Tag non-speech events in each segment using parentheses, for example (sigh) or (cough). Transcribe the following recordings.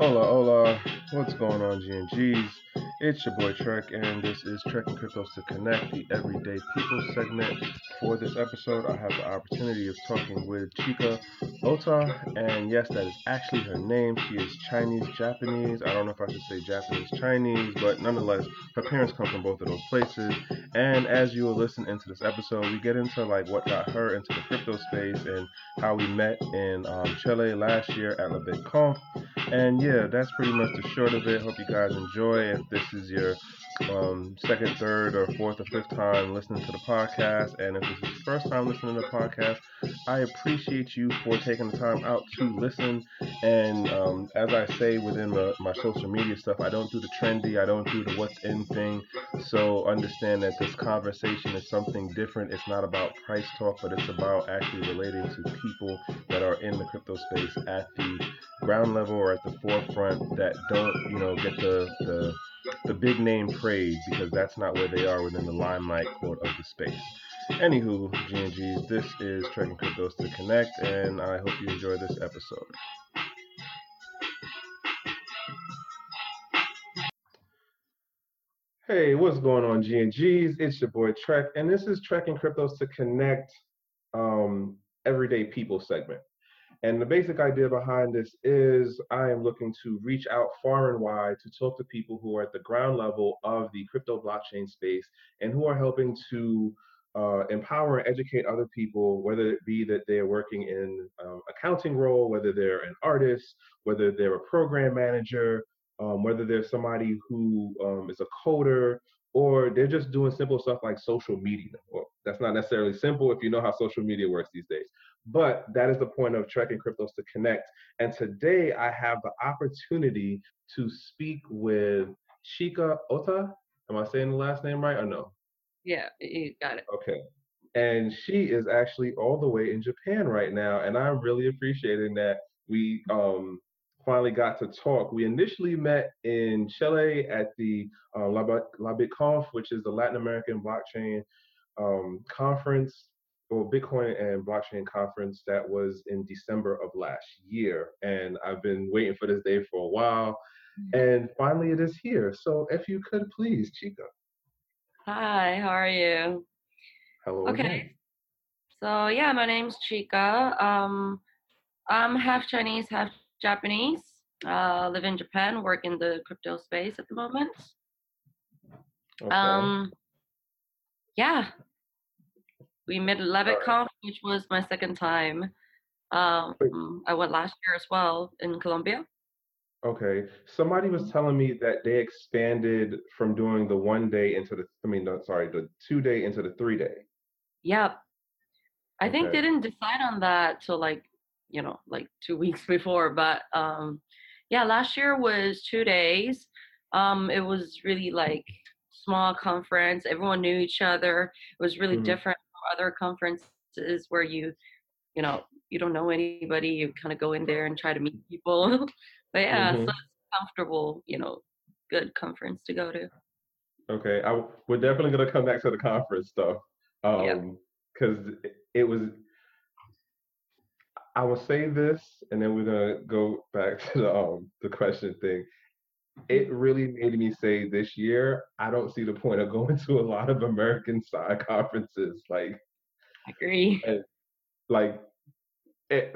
Hola, hola. What's going on, GNGs? It's your boy Trek, and this is Trekking Cryptos to Connect, the Everyday People segment. For this episode, I have the opportunity of talking with Chika Ota, and yes, that is actually her name. She is Chinese Japanese. I don't know if I should say Japanese Chinese, but nonetheless, her parents come from both of those places. And as you will listen into this episode, we get into like what got her into the crypto space and how we met in um, Chile last year at LaBitConf. And yeah, that's pretty much the short of it. Hope you guys enjoy. If this is your um, second, third, or fourth or fifth time listening to the podcast, and if is your first time listening to the podcast, I appreciate you for taking the time out to listen. And um, as I say within my, my social media stuff, I don't do the trendy, I don't do the what's in thing. So understand that this conversation is something different. It's not about price talk, but it's about actually relating to people that are in the crypto space at the ground level or at the forefront that don't, you know, get the the the big name praise because that's not where they are within the limelight quote of the space. Anywho, GNGs, this is Trekking Cryptos to Connect, and I hope you enjoy this episode. Hey, what's going on, GNGs? It's your boy Trek, and this is Trekking Cryptos to Connect um, Everyday People segment. And the basic idea behind this is I am looking to reach out far and wide to talk to people who are at the ground level of the crypto blockchain space and who are helping to uh, empower and educate other people, whether it be that they're working in um, accounting role, whether they're an artist, whether they're a program manager, um, whether there's somebody who um, is a coder, or they're just doing simple stuff like social media. Well, that's not necessarily simple if you know how social media works these days. But that is the point of Trekking Cryptos to connect. And today I have the opportunity to speak with Chika Ota. Am I saying the last name right or no? Yeah, you got it. Okay. And she is actually all the way in Japan right now. And I'm really appreciating that we um, finally got to talk. We initially met in Chile at the uh, La, LaBitConf, which is the Latin American blockchain um, conference or Bitcoin and blockchain conference that was in December of last year. And I've been waiting for this day for a while. And finally, it is here. So if you could please, Chika. Hi, how are you? Hello. Okay. again. So yeah, my name's Chika. Um, I'm half Chinese, half Japanese. Uh, live in Japan, work in the crypto space at the moment. Okay. Um, yeah, we met at LaBitConf, which was my second time. Um, I went last year as well in Colombia. Okay. Somebody was telling me that they expanded from doing the one day into the, I mean, no, sorry, the two day into the three day. Yep. I think Okay. they didn't decide on that till like, you know, like two (laughs) weeks before. But um yeah, last year was two days. Um it was really like small conference. Everyone knew each other. It was really Mhm. different other conferences where you, you know, you don't know anybody. You kind of go in there and try to meet people. (laughs) but yeah, so Mhm. it's comfortable, you know, good conference to go to. Okay. I, we're definitely going to come back to the conference stuff. Yeah. Um, cause it, it was, I will say this, and then we're gonna go back (laughs) to the um the question thing. It really made me say this year, I don't see the point of going to a lot of American side conferences. Like, I agree. like it,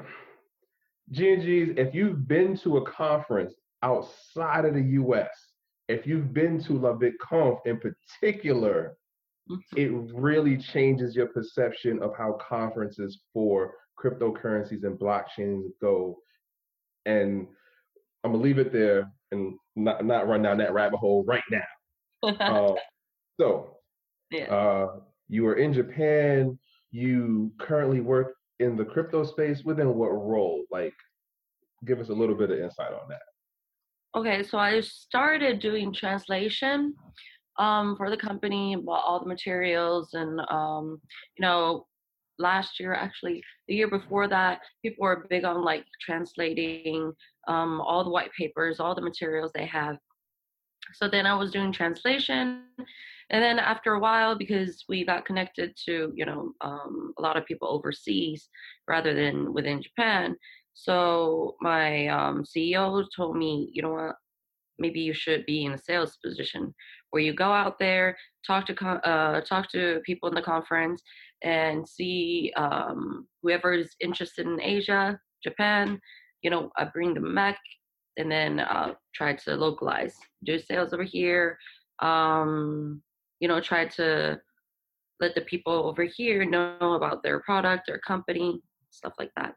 G&Gs, if you've been to a conference outside of the US, if you've been to LaBitConf in particular, Mhm. it really changes your perception of how conferences for cryptocurrencies and blockchains go. And I'm gonna leave it there and not not run down that rabbit hole right now. (laughs) Uh, so yeah. uh, you are in Japan. You currently work in the crypto space. Within what role? Like, give us a little bit of insight on that. Okay, so I started doing translation um, for the company, bought all the materials, and um, you know, last year actually, the year before that, people were big on like translating um, all the white papers, all the materials they have. So then I was doing translation, and then after a while, because we got connected to you know um, a lot of people overseas rather than within Japan, So my um, CEO told me, you know what, maybe you should be in a sales position where you go out there, talk to uh, talk to people in the conference, and see um, whoever is interested in Asia, Japan. You know, I bring them back, and then uh, try to localize, do sales over here. Um, you know, try to let the people over here know about their product or company, stuff like that.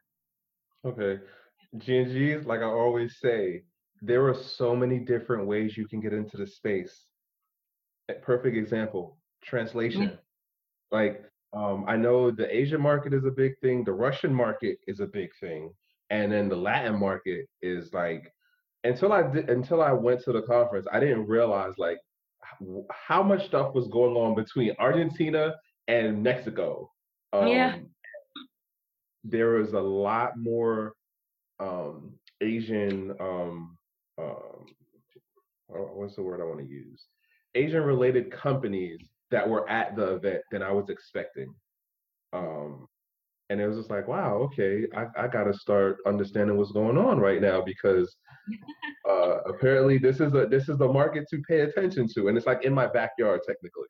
Okay. G&Gs, like I always say, there are so many different ways you can get into the space. A perfect example, Yeah. translation. Like, um, I know the Asian market is a big thing, the Russian market is a big thing, and then the Latin market is like until I did, until I went to the conference, I didn't realize like how much stuff was going on between Argentina and Mexico. Yeah. Um, there was a lot more um, Asian um, um, uh, what's the word I want to use? Asian related companies that were at the event than I was expecting. Um, and it was just like, wow, okay, I, I got to start understanding what's going on right now because (laughs) uh, apparently this is a this is the market to pay attention to, and it's like in my backyard technically.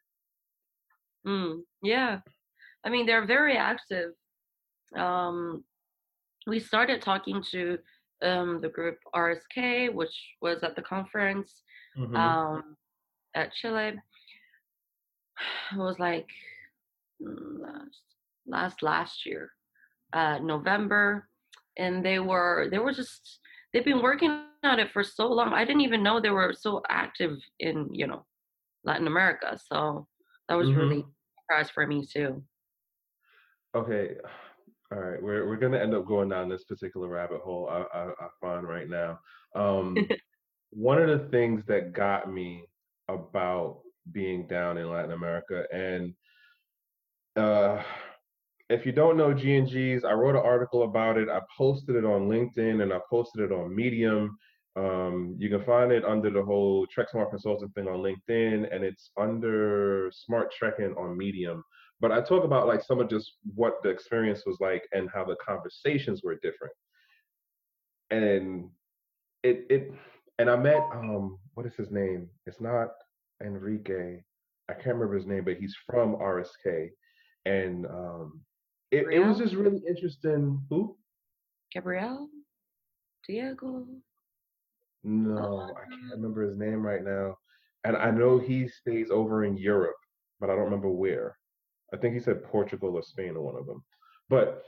Mm, yeah. I mean, they're very active. Um, we started talking to um, the group RSK, which was at the conference hmm um, at Chile. (sighs) It was like mm, last last year, uh, November, and they were they were just they've been working on it for so long. I didn't even know they were so active in you know Latin America. So that was really hmm a surprise for me too. Okay, (sighs) all right, we're we're gonna end up going down this particular rabbit hole. I I, I find right now. Um, (laughs) one of the things that got me about being down in Latin America, and uh, if you don't know G&Gs, I wrote an article about it. I posted it on LinkedIn and I posted it on Medium. Um, you can find it under the whole Trek Smart Consulting thing on LinkedIn, and it's under Smart Trekking on Medium. But I talk about like some of just what the experience was like and how the conversations were different. And it it and I met um what is his name? It's not Enrique. I can't remember his name, but he's from RSK. And um it, it was just really interesting. Who? Gabriel, Diego. No, I can't remember his name right now. And I know he stays over in Europe, but I don't remember where. I think he said Portugal or Spain or one of them. But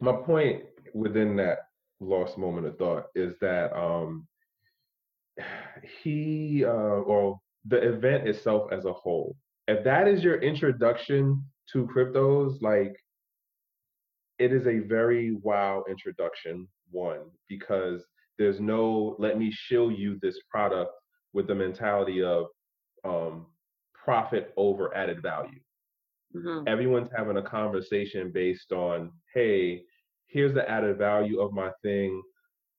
my point within that lost moment of thought is that um (sighs) he uh well the event itself as a whole if that is your introduction to cryptos like it is a very wow introduction one because there's no let me show you this product with the mentality of um profit over added value. Mhm, everyone's having a conversation based on hey here's the added value of my thing.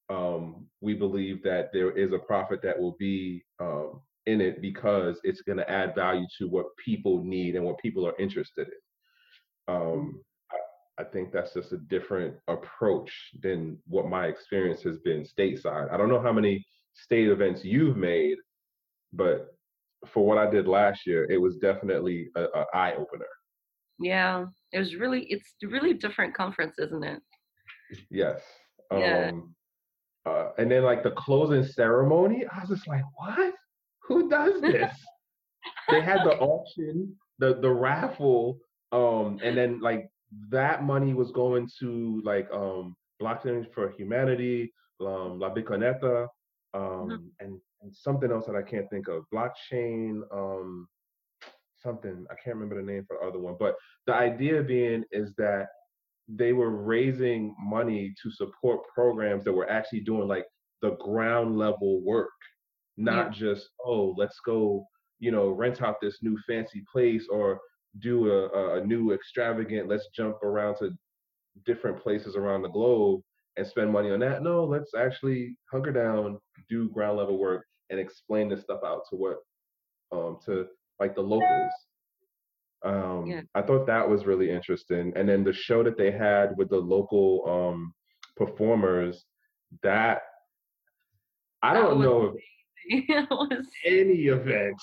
Um, we believe that there is a profit that will be um, in it because it's going to add value to what people need and what people are interested in. I, think that's just a different approach than what my experience has been stateside. I don't know how many state events you've made, but for what I did last year, it was definitely a, a eye opener. Yeah, it was really it's really different conference, isn't it? Yes. Yeah. Um, uh, and then like the closing ceremony, I was just like, what? Who does this? (laughs) they had the auction, the the raffle, um, and then like that money was going to like um Blockchain for Humanity, um, La Bitcoineta, Mhm, um, and, and something else that I can't think of. Blockchain, um, something I can't remember the name for the other one. But the idea being is that they were raising money to support programs that were actually doing like the ground level work Yeah. not just oh let's go you know rent out this new fancy place or do a, a new extravagant let's jump around to different places around the globe and spend money on that no let's actually hunker down do ground level work and explain this stuff out to what um to like the locals Yeah. um i thought that was really interesting and then the show that they had with the local um performers that I That don't know if (laughs) was any event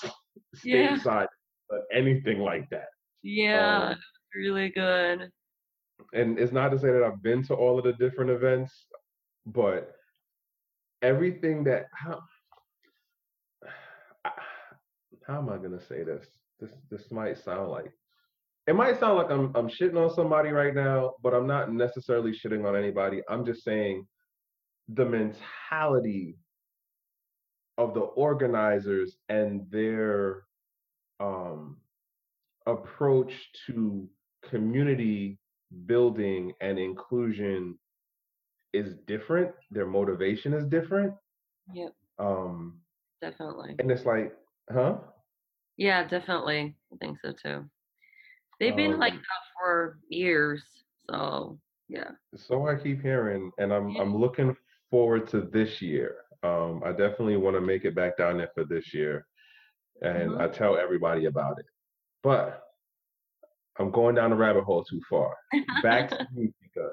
Yeah. stateside but anything like that. Yeah, Um, really good. and it's not to say that I've been to all of the different events, but everything that how (sighs) how am I gonna say this? This this might sound like it might sound like I'm I'm shitting on somebody right now, but I'm not necessarily shitting on anybody. I'm just saying the mentality of the organizers and their um approach to community building and inclusion is different their motivation is different Yep, um definitely. and it's like huh Yeah, definitely. I think so too. They've been like um that for years. So yeah. so i keep hearing and i'm Yeah. i'm looking forward to this year um i definitely want to make it back down there for this year and hmm i tell everybody about it but i'm going down the rabbit hole too far (laughs) back to Chika.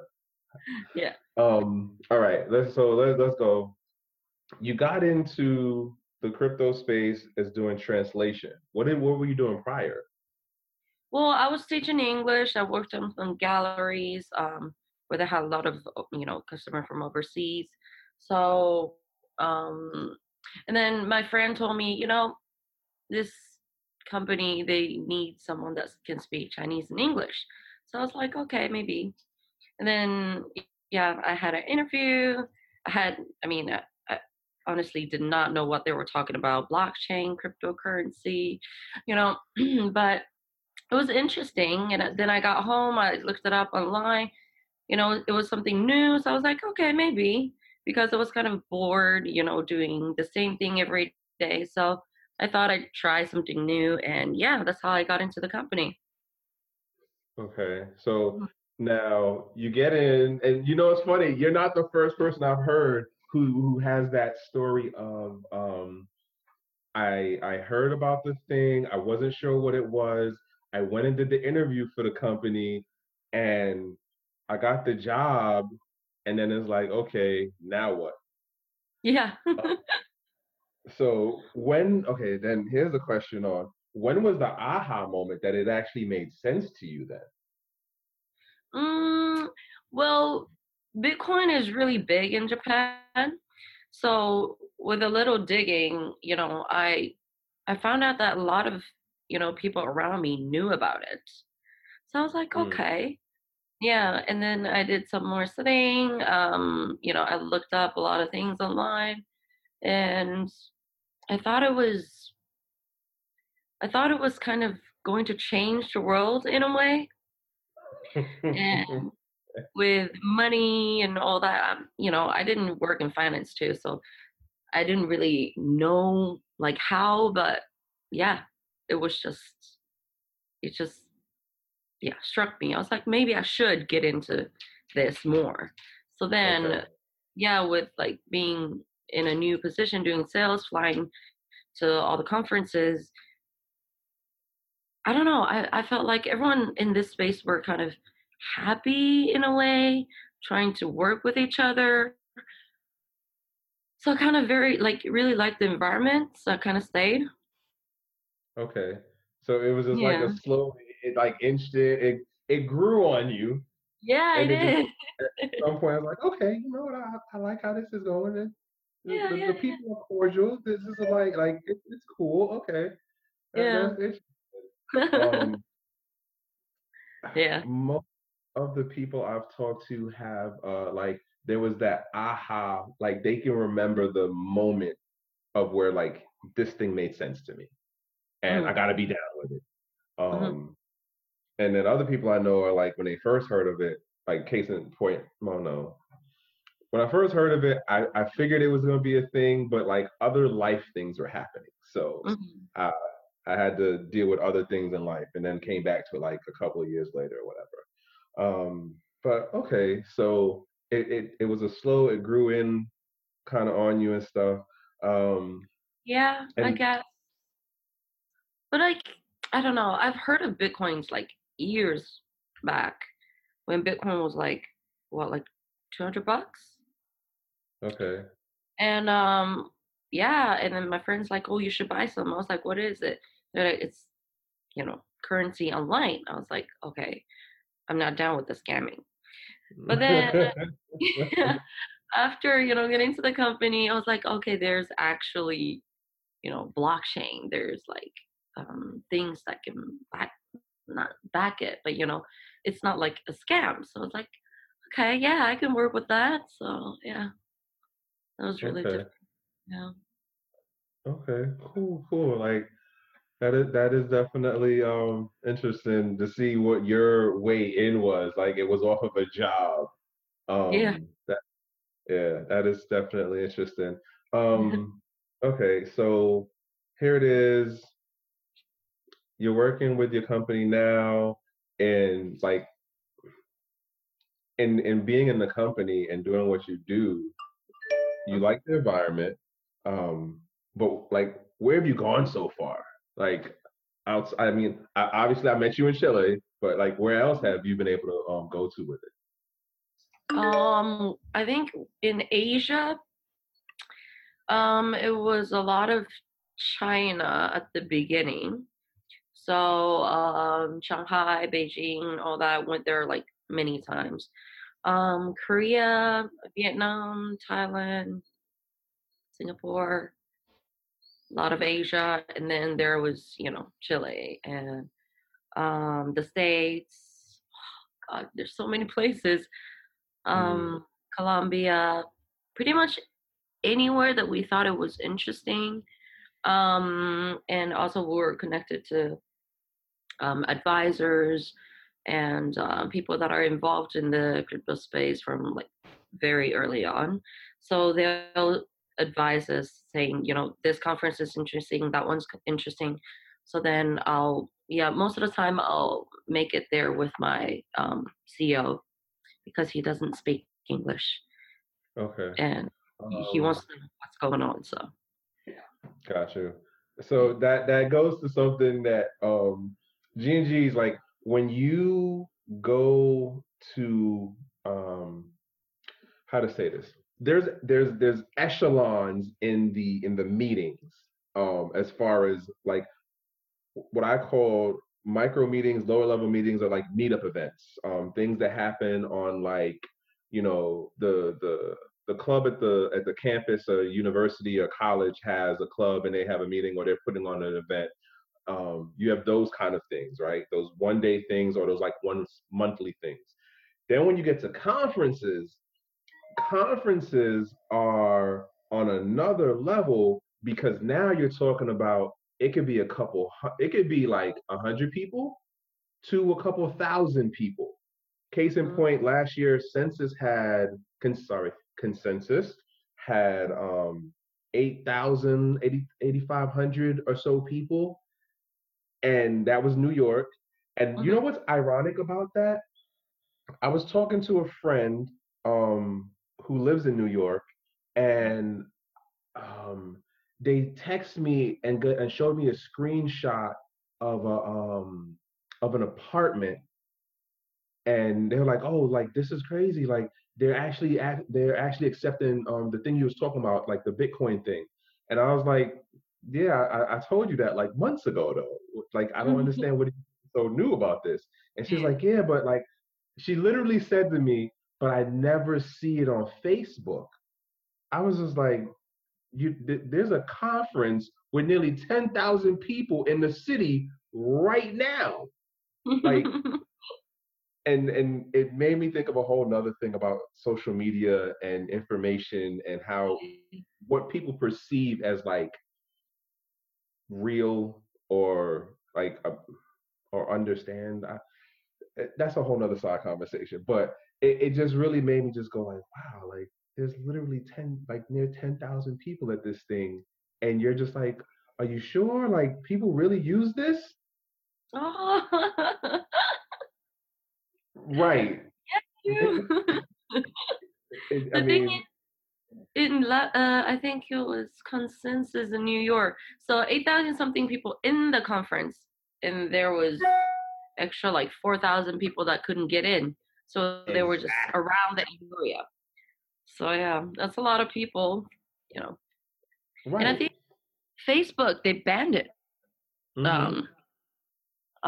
yeah. um all right let's so let's let's go you got into the crypto space as doing translation. What did what were you doing prior? Well, I was teaching English. I worked on some galleries um, where they had a lot of uh, you know customer from overseas. So um, and then my friend told me, you know, this company they need someone that can speak Chinese and English. So I was like, okay, maybe. And then yeah, I had an interview. I had, I mean, I, I honestly did not know what they were talking about, blockchain, cryptocurrency, you know, (clears throat) but it was interesting. And uh, then I got home, I looked it up online. You know, it was something new. So I was like, okay, maybe because I was kind of bored, you know, doing the same thing every day. So I thought I'd try something new. And yeah, that's how I got into the company. Okay, so Mhm. now you get in, and you know it's funny. You're not the first person I've heard who who has that story of um, I I heard about the thing. I wasn't sure what it was. I went and did the interview for the company, and I got the job. And then it's like, okay, now what? Yeah. (laughs) So when, okay, then here's the question on when was the aha moment that it actually made sense to you then? Um, well, Bitcoin is really big in Japan. So with a little digging, you know, I I found out that a lot of, you know, people around me knew about it. So I was like, Mm, okay. Yeah, and then I did some more studying. Um, you know, I looked up a lot of things online and I thought it was I thought it was kind of going to change the world in a way. And (laughs) with money and all that, um, you know, I didn't work in finance too, so I didn't really know like how, but yeah, it was just it just yeah, struck me. I was like, maybe I should get into this more. So Okay. then yeah, with like being in a new position doing sales, flying to all the conferences, I don't know. I, I felt like everyone in this space were kind of happy in a way, trying to work with each other. So I kind of very like really liked the environment. So I kind of stayed. Okay. So it was just like a slow, it like inched it, it, it grew on you, Yeah, and it just did. at some point I was like, okay, you know what, I, I like how this is going. And yeah, the, yeah, the people are cordial. This is like like it, it's cool. Okay, yeah. Yeah. (laughs) Um, yeah. most of the people I've talked to have uh like there was that aha, like they can remember the moment of where like this thing made sense to me, and I Mm-hmm, gotta be down with it. mm-hmm, Um, And then other people I know are like when they first heard of it, like case in point, well, no. When I first heard of it, I, I figured it was gonna be a thing, but like other life things were happening. So mm-hmm. I I had to deal with other things in life and then came back to it like a couple of years later or whatever. Um, but okay, so it, it it was a slow, it grew in kind of on you and stuff. Um, Yeah, I guess. But like, I don't know. I've heard of Bitcoins like years back when Bitcoin was like, what, like 200 bucks. Okay. And um, yeah, and then my friend's like, "Oh, you should buy some." I was like, "What is it?" They're like, "It's, you know, currency online." I was like, "Okay, I'm not down with the scamming." But then (laughs) (laughs) after you know getting to the company, I was like, "Okay, there's actually, you know, blockchain. There's like um, things that can back not back it, but you know, it's not like a scam." So I was like, "Okay, yeah, I can work with that." So yeah, that was really okay. different. Yeah. Okay. Cool. Cool. Like that is that is definitely um interesting to see what your way in was. Like it was off of a job. Yeah. Um. That yeah. That is definitely interesting. (laughs) Um. Okay. So here it is. You're working with your company now, and like in in being in the company and doing what you do, you like the environment. Um. But like, where have you gone so far? Like. I mean, I, obviously I met you in Chile, but like, where else have you been able to um go to with it? Um, I think in Asia, um, it was a lot of China at the beginning. So, um, Shanghai, Beijing, all that, went there like many times. Um, Korea, Vietnam, Thailand, Singapore, a lot of Asia, and then there was, you know, Chile and um, the States. (sighs) God, there's so many (laughs) places. Mm, Um, Colombia, pretty much anywhere that we thought it was interesting. Um, and also we were connected to um, advisors and uh, people that are involved in the crypto space from like very early on. So they'll advise us saying, you know, this conference is interesting, that one's interesting. So then I'll, yeah, most of the time I'll make it there with my um, CEO because he doesn't speak English okay. and he Um. wants to know what's going on. So Got you. So that that goes to something that um G and G is like when you go to um how to say this. There's there's there's echelons in the in the meetings um as far as like what I call micro meetings, lower level meetings are like meetup events, um, things that happen on like, you know, the the the club at the at the campus, a university or college has a club and they have a meeting or they're putting on an event. Um, you have those kind of things, right? Those one day things or those like one monthly things. Then when you get to conferences, conferences are on another level because now you're talking about it could be a couple it could be like a hundred people to a couple thousand people case in mm, point last year census had sorry consensus had um 8000 8500 or so people and that was new york and you know mhm, what's ironic about that i was talking to a friend um who lives in new york and um, they text me and go- and showed me a screenshot of a um of an apartment, and they were like, "Oh, like this is crazy! Like they're actually act- they're actually accepting um the thing you was talking about, like the Bitcoin thing." And I was like, "Yeah, I, I told you that like months ago, though. Like I don't mhm. understand what so new about this." And she's like, "Yeah, but like." She literally said to me, "But I never see it on Facebook." I was just like, you th- there's a conference with nearly 10,000 people in the city right now. Like (laughs) and and it made me think of a whole nother thing about social media and information and how what people perceive as like real or like a, or understand I, eh, that's a whole nother side conversation but it, it just really made me just go like wow like there's literally 10 like near 10,000 people at this thing and you're just like are you sure? Like people really use this? Oh, (laughs) right. You. It- i the thing is, in La- uh, I think it was consensus in New York. So eight thousand something people in the conference, and there was extra like four thousand people that couldn't get in. So they were just around the area. So yeah, that's a lot of people, you know. Right. And I think Facebook they banned it. Mhm. Um,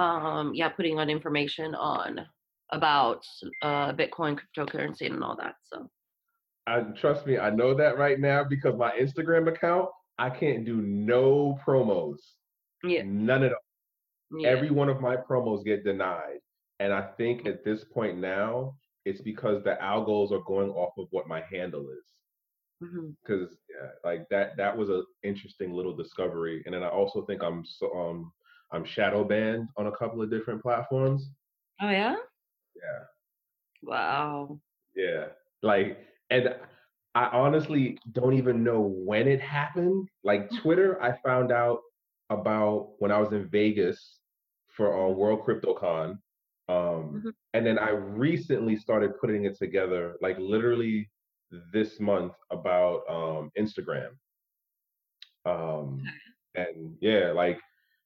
um, yeah, putting on information on about uh, Bitcoin, cryptocurrency, and all that. So I trust me, I know that right now because my Instagram account, I can't do no promos. yeah, None at all. yeah, Every one of my promos get denied. And I think at this point now, it's because the algos are going off of what my handle is. Because yeah, like that that was an interesting little discovery. And then I also think I'm so um I'm shadow banned on a couple of different platforms. Oh yeah, Yeah. wow. Yeah. Like, and I honestly don't even know when it happened. Like Twitter, I found out about when I was in Vegas for uh, World CryptoCon. Um, Mhm. and then I recently started putting it together, like literally this month about um, Instagram. Um, and yeah, like,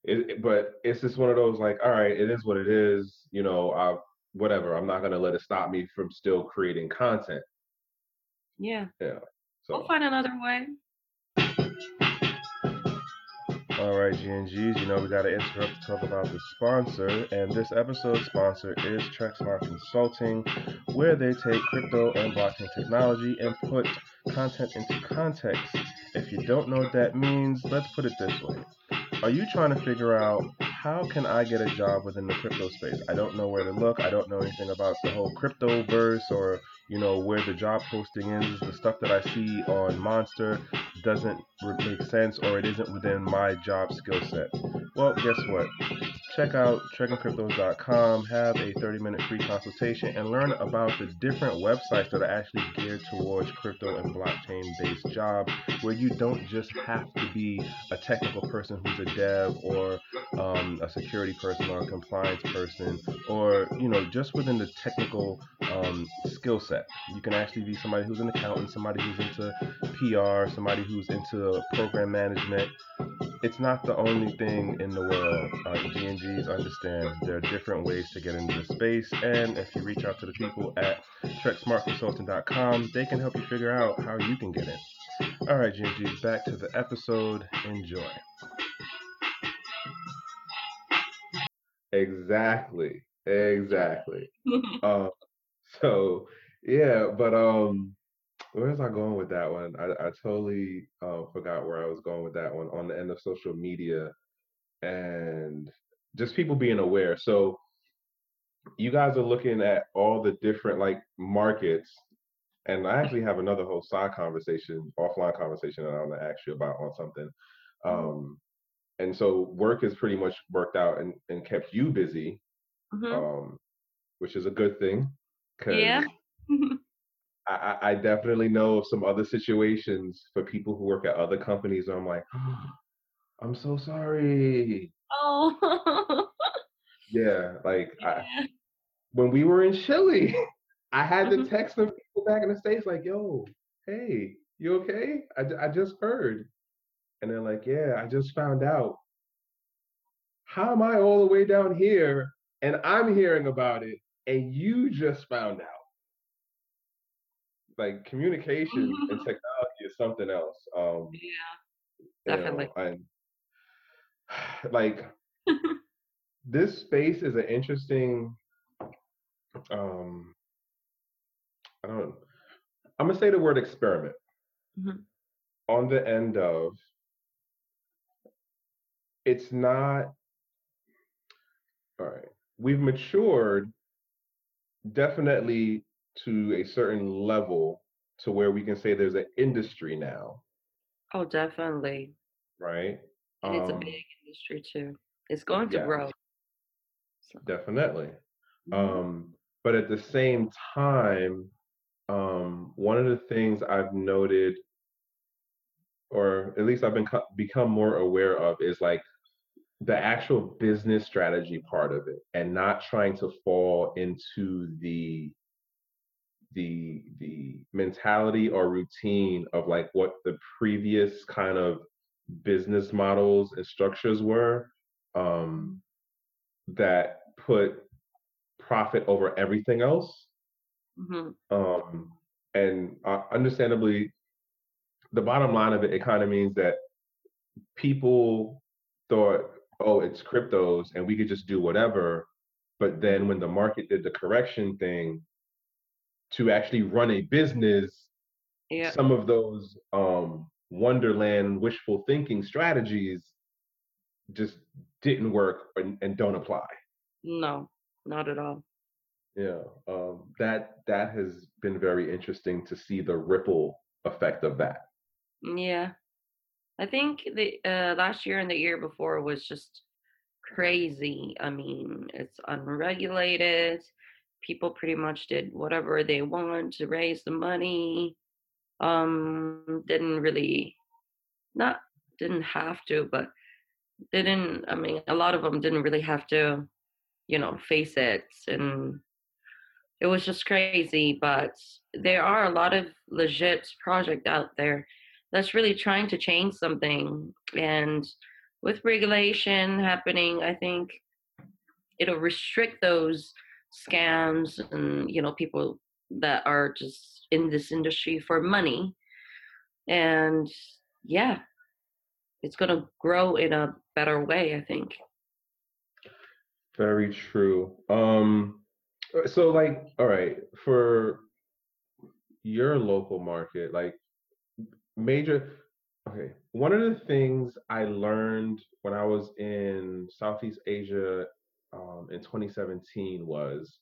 it, but it's just one of those like, all right, it is what it is. You know, I whatever. I'm not gonna let it stop me from still creating content. Yeah, Yeah. So we'll find another way. all right, GNGs, you know we gotta interrupt to talk about the sponsor, and this episode's sponsor is TrekSmart Consulting, where they take crypto and blockchain technology and put content into context. If you don't know what that means, let's put it this way. Are you trying to figure out how can I get a job within the crypto space? I don't know where to look. I don't know anything about the whole crypto verse or you know where the job posting is. The stuff that I see on Monster doesn't make sense or it isn't within my job skill set. Well, guess what? Check out trekkingcryptos.com, have a 30 minute free consultation, and learn about the different websites that are actually geared towards crypto and blockchain based jobs where you don't just have to be a technical person who's a dev or um, a security person or a compliance person or you know just within the technical um, skill set you can actually be somebody who's an accountant somebody who's into pr somebody who's into program management it's not the only thing in the world uh, gng's understand there are different ways to get into the space and if you reach out to the people at treksmartconsulting.com they can help you figure out how you can get in all right gng's back to the episode enjoy Exactly. Exactly. Um, (laughs) so yeah, but um, where was I going with that one? I, I totally uh, forgot where I was going with that one on the end of social media and just people being aware. So you guys are looking at all the different like markets, and I actually have another whole side conversation, offline conversation that I want to ask you about on something. Um, and so work has pretty much worked out and, and kept you busy Mhm. um, which is a good thing because Yeah. I, I definitely know of some other situations for people who work at other companies. Where I'm like, (gasps) I'm so sorry. oh. (laughs) Yeah, like I, when we were in Chile, (laughs) I had to Mhm. text some people back in the states like, "Yo, hey, you okay? I, I just heard," and they're like, "Yeah, I just found out." How am I all the way down here and I'm hearing about it, and you just found out? Like communication and (laughs) technology is something else. Um, yeah. you know, Definitely. (sighs) like (laughs) this space is an interesting. Um, I don't. I'm gonna say the word experiment Mhm. on the end of. It's not. All right, we've matured definitely to a certain level to where we can say there's an industry now, Oh, definitely. right? And it's a Um, big industry too. It's going to grow. So. definitely. Mhm. Um, but at the same time, um, one of the things I've noted, or at least I've been co- become more aware of, is like the actual business strategy part of it, and not trying to fall into the the the mentality or routine of like what the previous kind of business models and structures were um, that put profit over everything else Mhm. um, and uh, understandably, the bottom line of it, it kind of means that people thought, oh, it's cryptos and we could just do whatever. But then when the market did the correction thing to actually run a business, Yeah. some of those um, wonderland wishful thinking strategies just didn't work and, and don't apply. No, not at all. Yeah, um, that that has been very interesting to see the ripple effect of that. Yeah. I think the uh, last year and the year before was just crazy. I mean, it's unregulated. People pretty much did whatever they want to raise the money. Um, didn't really, not didn't have to, but didn't. I mean, a lot of them didn't really have to, you know, face it, and it was just crazy. But there are a lot of legit project out there that's really trying to change something, and with regulation happening, I think it'll restrict those scams and you know people that are just in this industry for money and yeah it's going to grow in a better way i think Very true. Um, uh, so like, all right, for your local market, like major, okay, one of the things I learned when I was in Southeast Asia um, in 2017 was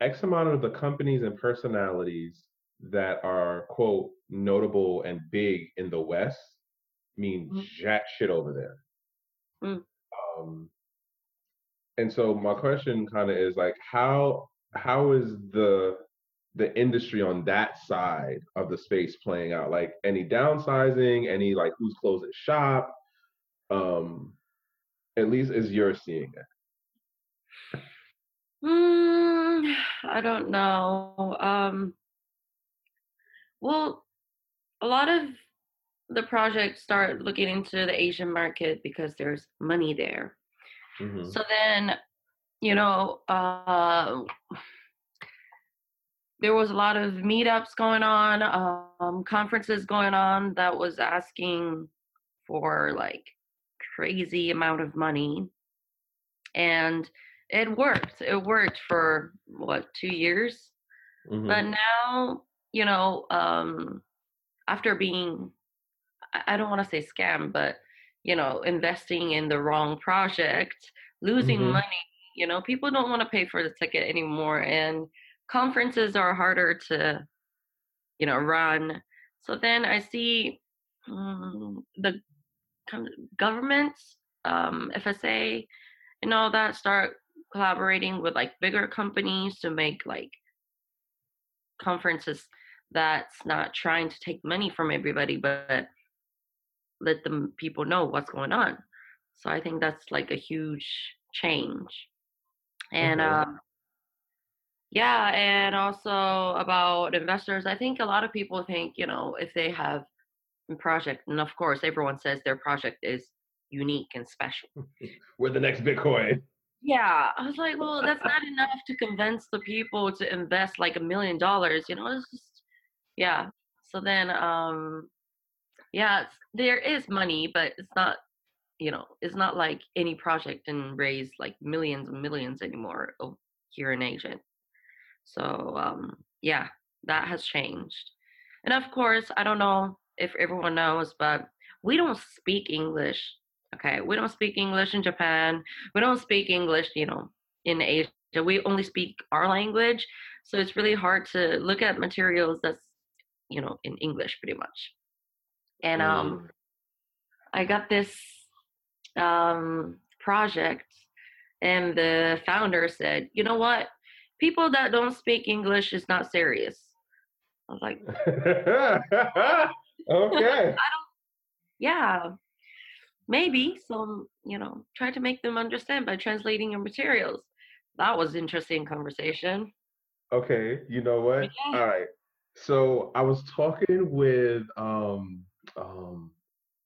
X amount of the companies and personalities that are quote notable and big in the West mean Mm, jack shit over there. mm. Um, and so my question kind of is like, how how is the the industry on that side of the space playing out? Like any downsizing, any like who's closing shop? Um, at least as you're seeing it. Mm, i don't know um well a lot of the projects start looking into the asian market because there's money there. Hmm so then you know uh there was a lot of meetups going on, um, conferences going on that was asking for like crazy amount of money, and it worked. It worked for what two years, hmm but now you know, um, after being, I don't want to say scam, but you know, investing in the wrong project, losing hmm money. You know, people don't want to pay for the ticket anymore, and conferences are harder to you know run so then i see mm, the governments um, fsa and all that start collaborating with like bigger companies to make like conferences that's not trying to take money from everybody but let the people know what's going on so i think that's like a huge change and Okay. um Yeah, and also about investors, I think a lot of people think, you know, if they have a project, and of course everyone says their project is unique and special. (laughs) We're the next Bitcoin. Yeah, I was like, well, that's not enough to convince the people to invest like a million dollars, you know, it's just yeah. So then um yeah, there is money, but it's not, you know, it's not like any project can raise like millions and millions anymore here in Asia. So um, yeah, that has changed. And of course, I don't know if everyone knows, but we don't speak English. Okay, we don't speak English in Japan. We don't speak English, you know, in Asia. We only speak our language, so it's really hard to look at materials that's, you know, in English pretty much. And um, Mm. I got this um, project, and the founder said, "You know what? People that don't speak English is not serious." I was like, (laughs) okay. (laughs) "Yeah, maybe." So you know, try to make them understand by translating your materials. That was interesting conversation. Okay, you know what? Yeah. All right. So I was talking with um um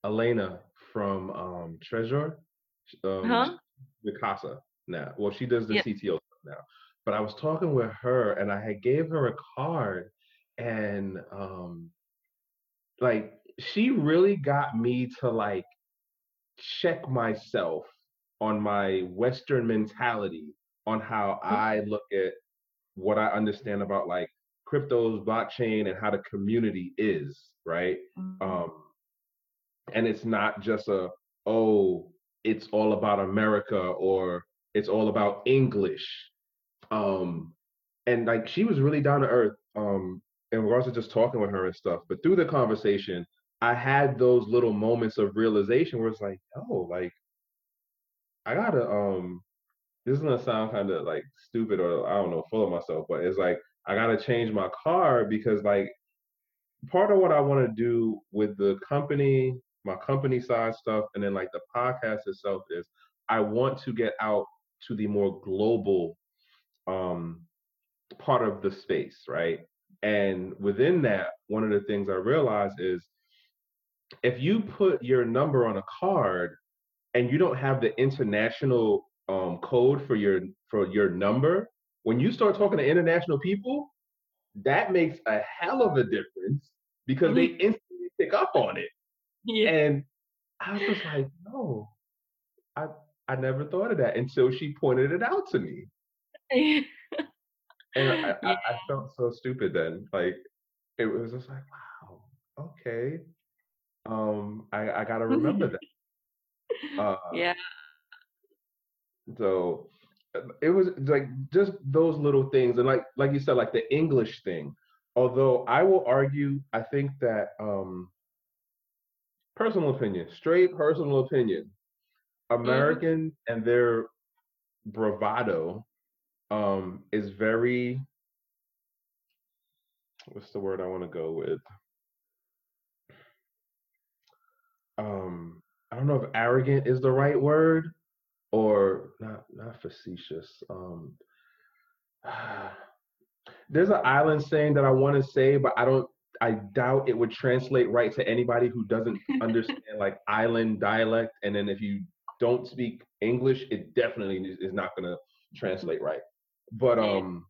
Elena from um Treasure, um Huh? the Casa now. Well, she does the Yeah. CTO stuff now. But I was talking with her and I had gave her a card and um like she really got me to like check myself on my Western mentality on how I look at what I understand about like cryptos, blockchain, and how the community is, right? Mhm. Um, and it's not just a oh, it's all about America or it's all about English. Um, and like she was really down to earth. Um, in regards to just talking with her and stuff. But through the conversation, I had those little moments of realization where it's like, oh, like I gotta um this is gonna sound kind of like stupid or I don't know, full of myself, but it's like I gotta change my car because like part of what I want to do with the company, my company side stuff, and then like the podcast itself is I want to get out to the more global um part of the space, right? And within that, one of the things I realized is if you put your number on a card and you don't have the international um, code for your for your number, when you start talking to international people, that makes a hell of a difference because they instantly pick up on it. yeah. And I was just like, no, I I never thought of that until she pointed it out to me. And I, I. (laughs) I felt so stupid then. Like it was just like, wow, okay. Um, I, I gotta remember (laughs) that. Uh, yeah. so uh, it was like just those little things, and like like you said, like the English thing. Although I will argue, I think that um, personal opinion, straight personal opinion, hmm and their bravado um, is very what's the word I want to go with? Um, I don't know if arrogant is the right word or not not facetious. Um, (sighs) there's an island saying that I want to say, but I don't. I doubt it would translate right to anybody who doesn't (laughs) understand like island dialect. And then if you don't speak English, it definitely is not going to translate right. But um,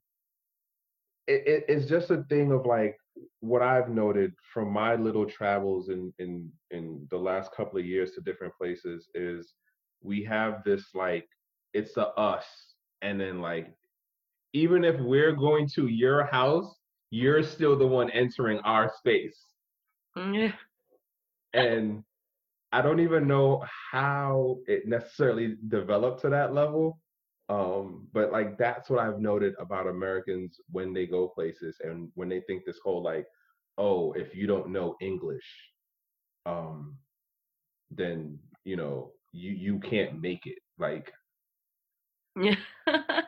it, it, it's just a thing of like what I've noted from my little travels in in in the last couple of years to different places is we have this like it's a us and then like even if we're going to your house you're still the one entering our space mm, Yeah. and I don't even know how it necessarily developed to that level. Um, but like that's what I've noted about Americans when they go places and when they think this whole like, oh, if you don't know English, um, then you know you you can't make it. Like, Yeah. (laughs)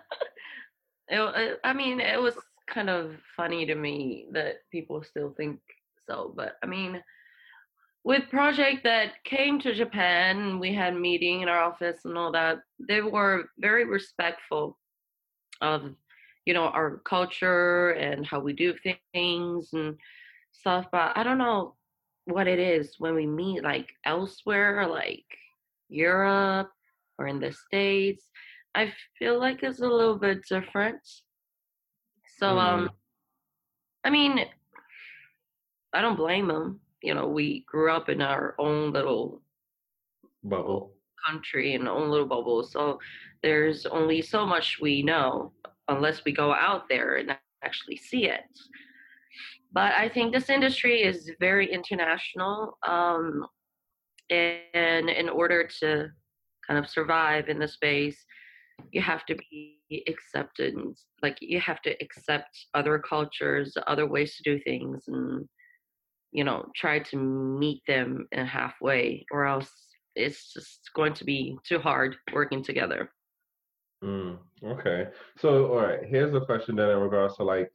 It, I mean, it was kind of funny to me that people still think so, but I mean, with project that came to Japan, we had meeting in our office and all that. They were very respectful of, you know, our culture and how we do things and stuff. But I don't know what it is when we meet like elsewhere, like Europe or in the States. I feel like it's a little bit different. So, mm, um, I mean, I don't blame them. You know, we grew up in our own little bubble. country and own little bubble. So there's only so much we know unless we go out there and actually see it. But I think this industry is very international. Um, and in order to kind of survive in the space, you have to be accepted. Like you have to accept other cultures, other ways to do things, and you know, try to meet them in halfway, or else it's just going to be too hard working together. Mm, okay. So, all right. Here's a question then in regards to like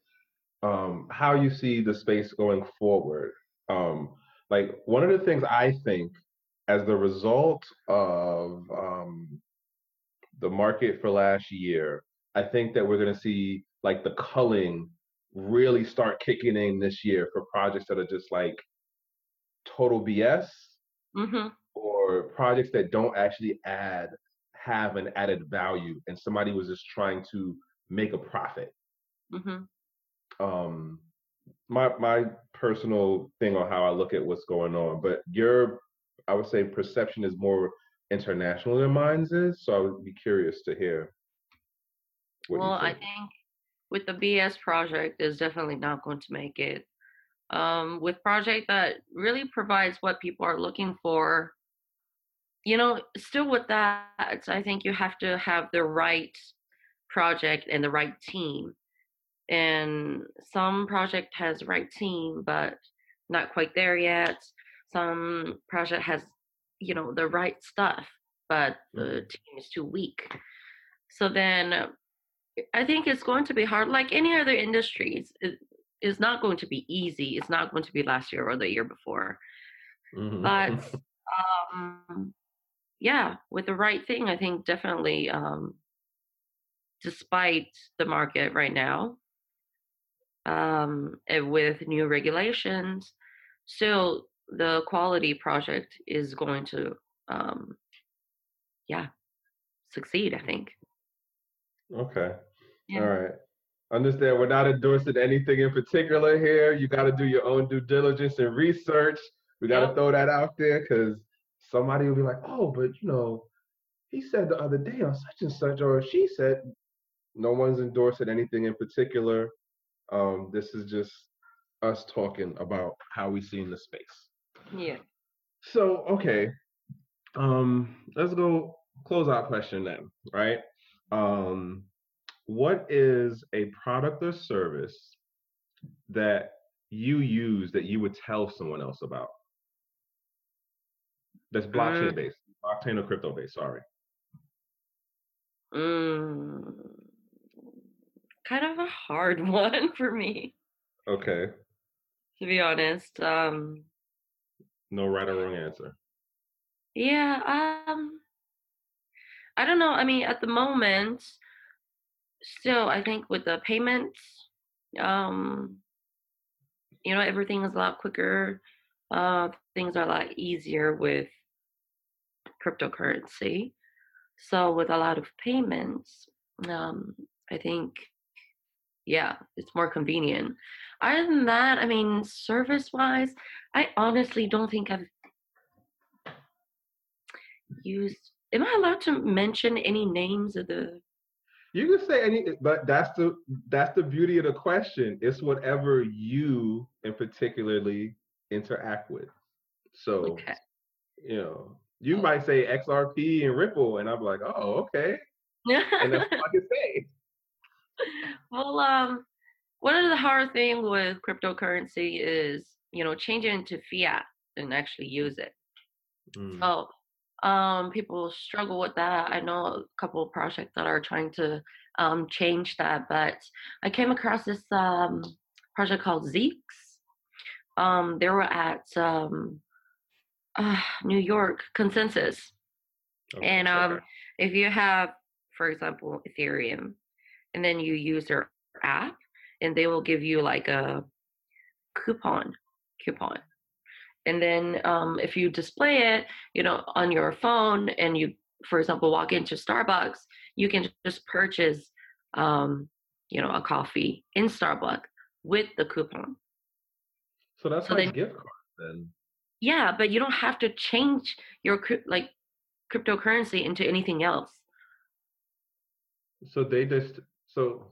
um, how you see the space going forward. Um, like one of the things I think as the result of um, the market for last year, I think that we're going to see like the culling really start kicking in this year for projects that are just like total BS hmm or projects that don't actually add have an added value and somebody was just trying to make a profit. hmm Um, my my personal thing on how I look at what's going on, but your I would say perception is more international than mine's is. So I would be curious to hear what Well, you I think. With the BS project is definitely not going to make it. Um, with project that really provides what people are looking for, you know, still with that, I think you have to have the right project and the right team. And some project has the right team, but not quite there yet. Some project has, you know, the right stuff, but the Mhm. team is too weak. So then I think it's going to be hard, like any other industries. It is not going to be easy. It's not going to be last year or the year before. Mhm. But (laughs) um, yeah, with the right thing, I think definitely, um, despite the market right now, um, and with new regulations, still the quality project is going to, um, yeah, succeed. I think. Okay. All Yeah. right. Understand we're not endorsing anything in particular here. You got to do your own due diligence and research. We got to Yep. throw that out there because somebody will be like, oh, but you know, he said the other day on such and such, or she said, no one's endorsing anything in particular. Um, this is just us talking about how we see in the space. Yeah. So, okay, um, let's go close out question then, right? Um, what is a product or service that you use that you would tell someone else about? That's Mm, blockchain based, blockchain or crypto based. Sorry. mm, kind of a hard (laughs) one for me, Okay. to be honest. Um, No right or wrong answer. yeah. Um, I don't know. I mean, at the moment, still, I think with the payments, um, you know, everything is a lot quicker. Uh, things are a lot easier with cryptocurrency. So with a lot of payments, um, I think, yeah, it's more convenient. Other than that, I mean, service-wise, I honestly don't think I've used. Am I allowed to mention any names of the? You can say any, but that's the that's the beauty of the question. It's whatever you in particularly interact with. So Okay. you know, you might say XRP and Ripple, and I'm like, oh, okay, and that's all I can say. (laughs) well, um, one of the hard thing with cryptocurrency is, you know, changing into fiat and actually use it. Mm, So, um, people struggle with that. I know a couple of projects that are trying to um, change that, but I came across this um, project called Zeeks. Um, they were at um, uh, New York Consensus, okay, and um, okay. if you have, for example, Ethereum, and then you use their app, and they will give you like a coupon, coupon. And then um, if you display it, you know, on your phone, and you, for example, walk into Starbucks, you can just purchase, um, you know, a coffee in Starbucks with the coupon. So that's So then, gift cards then. yeah, but you don't have to change your like cryptocurrency into anything else. So they just so,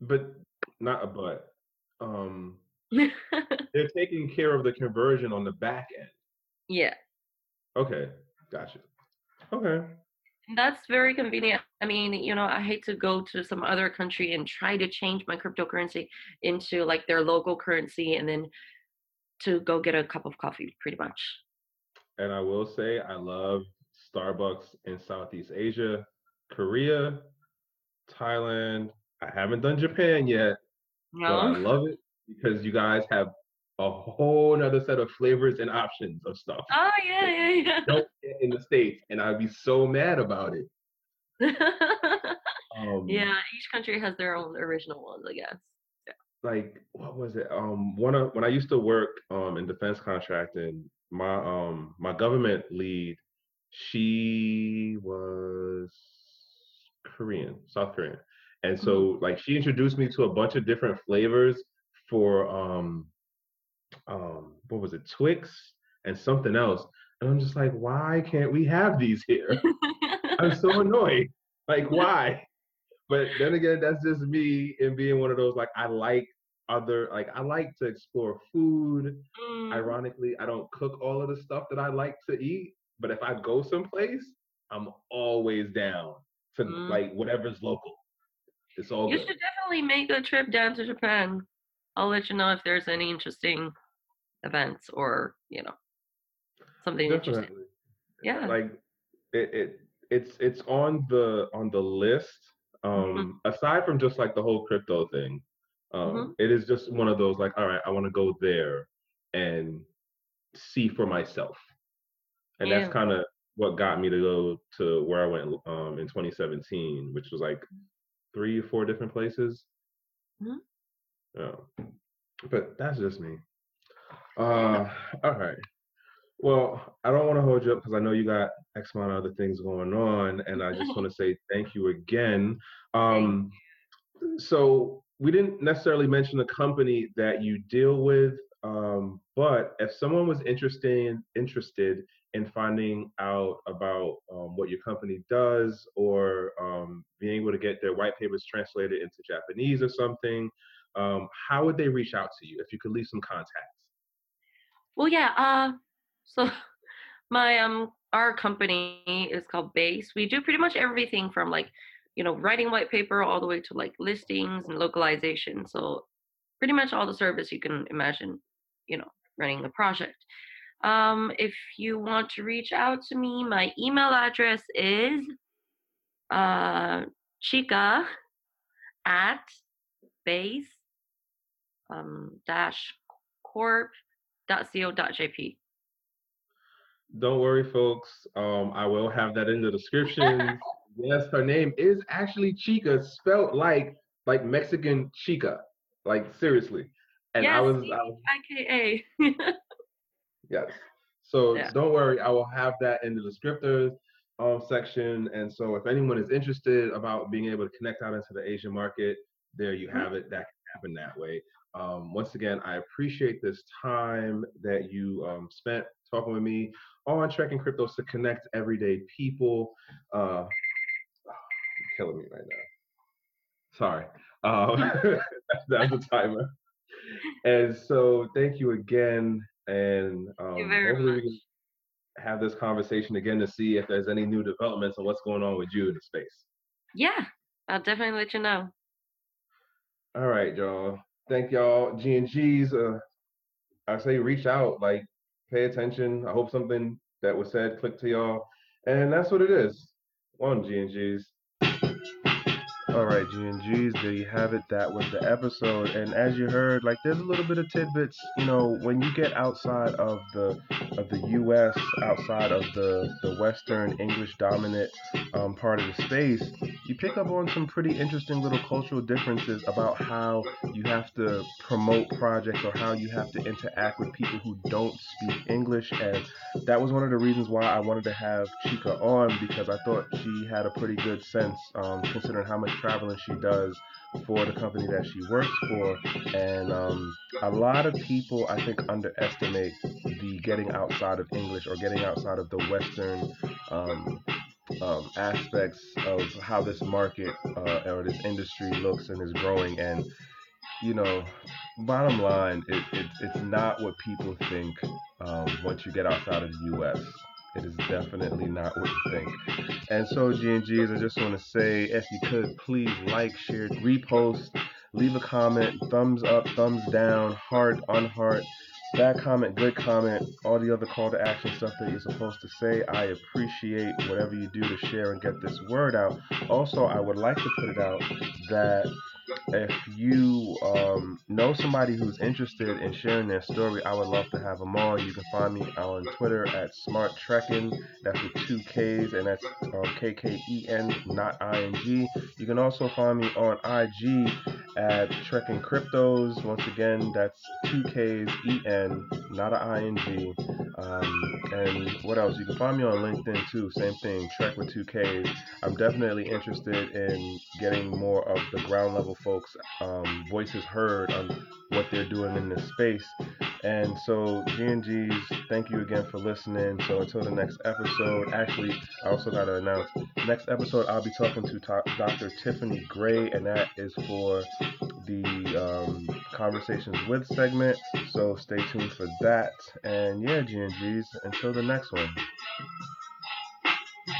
but not a but. Um, (laughs) they're taking care of the conversion on the back end. yeah. Okay, gotcha. Okay. That's very convenient. I mean, you know, I hate to go to some other country and try to change my cryptocurrency into like their local currency and then to go get a cup of coffee, pretty much. And I will say I love Starbucks in Southeast Asia, Korea, Thailand. I haven't done Japan yet, You but I love it because you guys have a whole nother set of flavors and options of stuff Oh yeah, yeah, yeah. don't get in the States. And I'd be so mad about it. (laughs) Um, yeah, each country has their own original ones, I guess. Yeah. like what was it? Um, one of when I used to work um in defense contracting, my um my government lead, she was Korean, South Korean, and so like she introduced me to a bunch of different flavors for um um what was it Twix and something else, and I'm just like, why can't we have these here? I'm so (laughs) annoyed. Like why? But then again, that's just me and being one of those like I like other like I like to explore food. Mm, Ironically, I don't cook all of the stuff that I like to eat, but if I go someplace, I'm always down to mm. like whatever's local. It's all You good. should definitely make a trip down to Japan. I'll let you know if there's any interesting events or, you know, something interesting. Yeah. Like it, it it's it's on the on the list. hmm Um aside from just like the whole crypto thing, hmm um, it is just one of those like, all right, I want to go there and see for myself. And that's kind of what got me to go to where I went um in 2017, which was like three or four different places. hmm Yeah. But that's just me. Uh all right. Well, I don't want to hold you up because I know you got X amount of other things going on, and I just (laughs) want to say thank you again. Um, so we didn't necessarily mention the company that you deal with, um, but if someone was interested interested in finding out about um, what your company does, or um, being able to get their white papers translated into Japanese or something, um, how would they reach out to you? If you could leave some contacts. Well, yeah. Uh, so (laughs) my um our company is called Base. We do pretty much everything from like, you know, writing white paper all the way to like listings and localization. So pretty much all the service you can imagine, you know, running a project. Um, if you want to reach out to me, my email address is uh chika at base um dash corp dot co dot jp. Don't worry, folks. Um, I will have that in the description. (laughs) Yes, her name is actually Chika, spelled like like Mexican chica, like seriously. And I Yes, I was I K A. (laughs) yes. So Yeah. don't worry, I will have that in the descriptors um, section. And so if anyone is interested about being able to connect out into the Asian market, there you Mhm. have it. That can happen that way. Um, once again, I appreciate this time that you um, spent talking with me on Trekking Cryptos to connect everyday people. Uh, you're (sighs) killing me right now. Sorry. Um, (laughs) that's the timer. And so thank you again. And um, hopefully we can have this conversation again to see if there's any new developments on what's going on with you in the space. Yeah, I'll definitely let you know. All right, y'all. Thank y'all. G and G's. Uh, I say reach out, like pay attention. I hope something that was said clicked to y'all, and that's what it is. One G and G's. All right, G and G's. There you have it. That was the episode, and as you heard, like there's a little bit of tidbits. You know, when you get outside of the of the U.S., outside of the the Western English dominant um, part of the space, you pick up on some pretty interesting little cultural differences about how you have to promote projects or how you have to interact with people who don't speak English. And that was one of the reasons why I wanted to have Chika on because I thought she had a pretty good sense, um, considering how much traveling she does for the company that she works for. And um, a lot of people, I think, underestimate the getting outside of English or getting outside of the Western. Um, um, aspects of how this market uh, or this industry looks and is growing. And you know, bottom line, it, it, it's not what people think um, once you get outside of the U.S. It is definitely not what you think. And so, G&Gs, I just want to say, if you could, please like, share, repost, leave a comment, thumbs up, thumbs down, heart, unheart, bad comment, good comment, all the other call to action stuff that you're supposed to say. I appreciate whatever you do to share and get this word out. Also, I would like to put it out that if you um, know somebody who's interested in sharing their story, I would love to have them on. You can find me on Twitter at Smart Trekking. That's with two K's, and that's um, K K E N, not I N G. You can also find me on IG at Trekking Cryptos. Once again, that's two K's E N, not a I N G. Um, and what else? You can find me on LinkedIn too. Same thing, Trek with two K's. I'm definitely interested in getting more of the ground level folks' um, voices heard on what they're doing in this space. And so, G&Gs, thank you again for listening. So, until the next episode, actually, I also got to announce next episode, I'll be talking to Dr. Tiffany Gray, and that is for the um, Conversations with segment. So, stay tuned for that. And yeah, G&Gs, until the next one.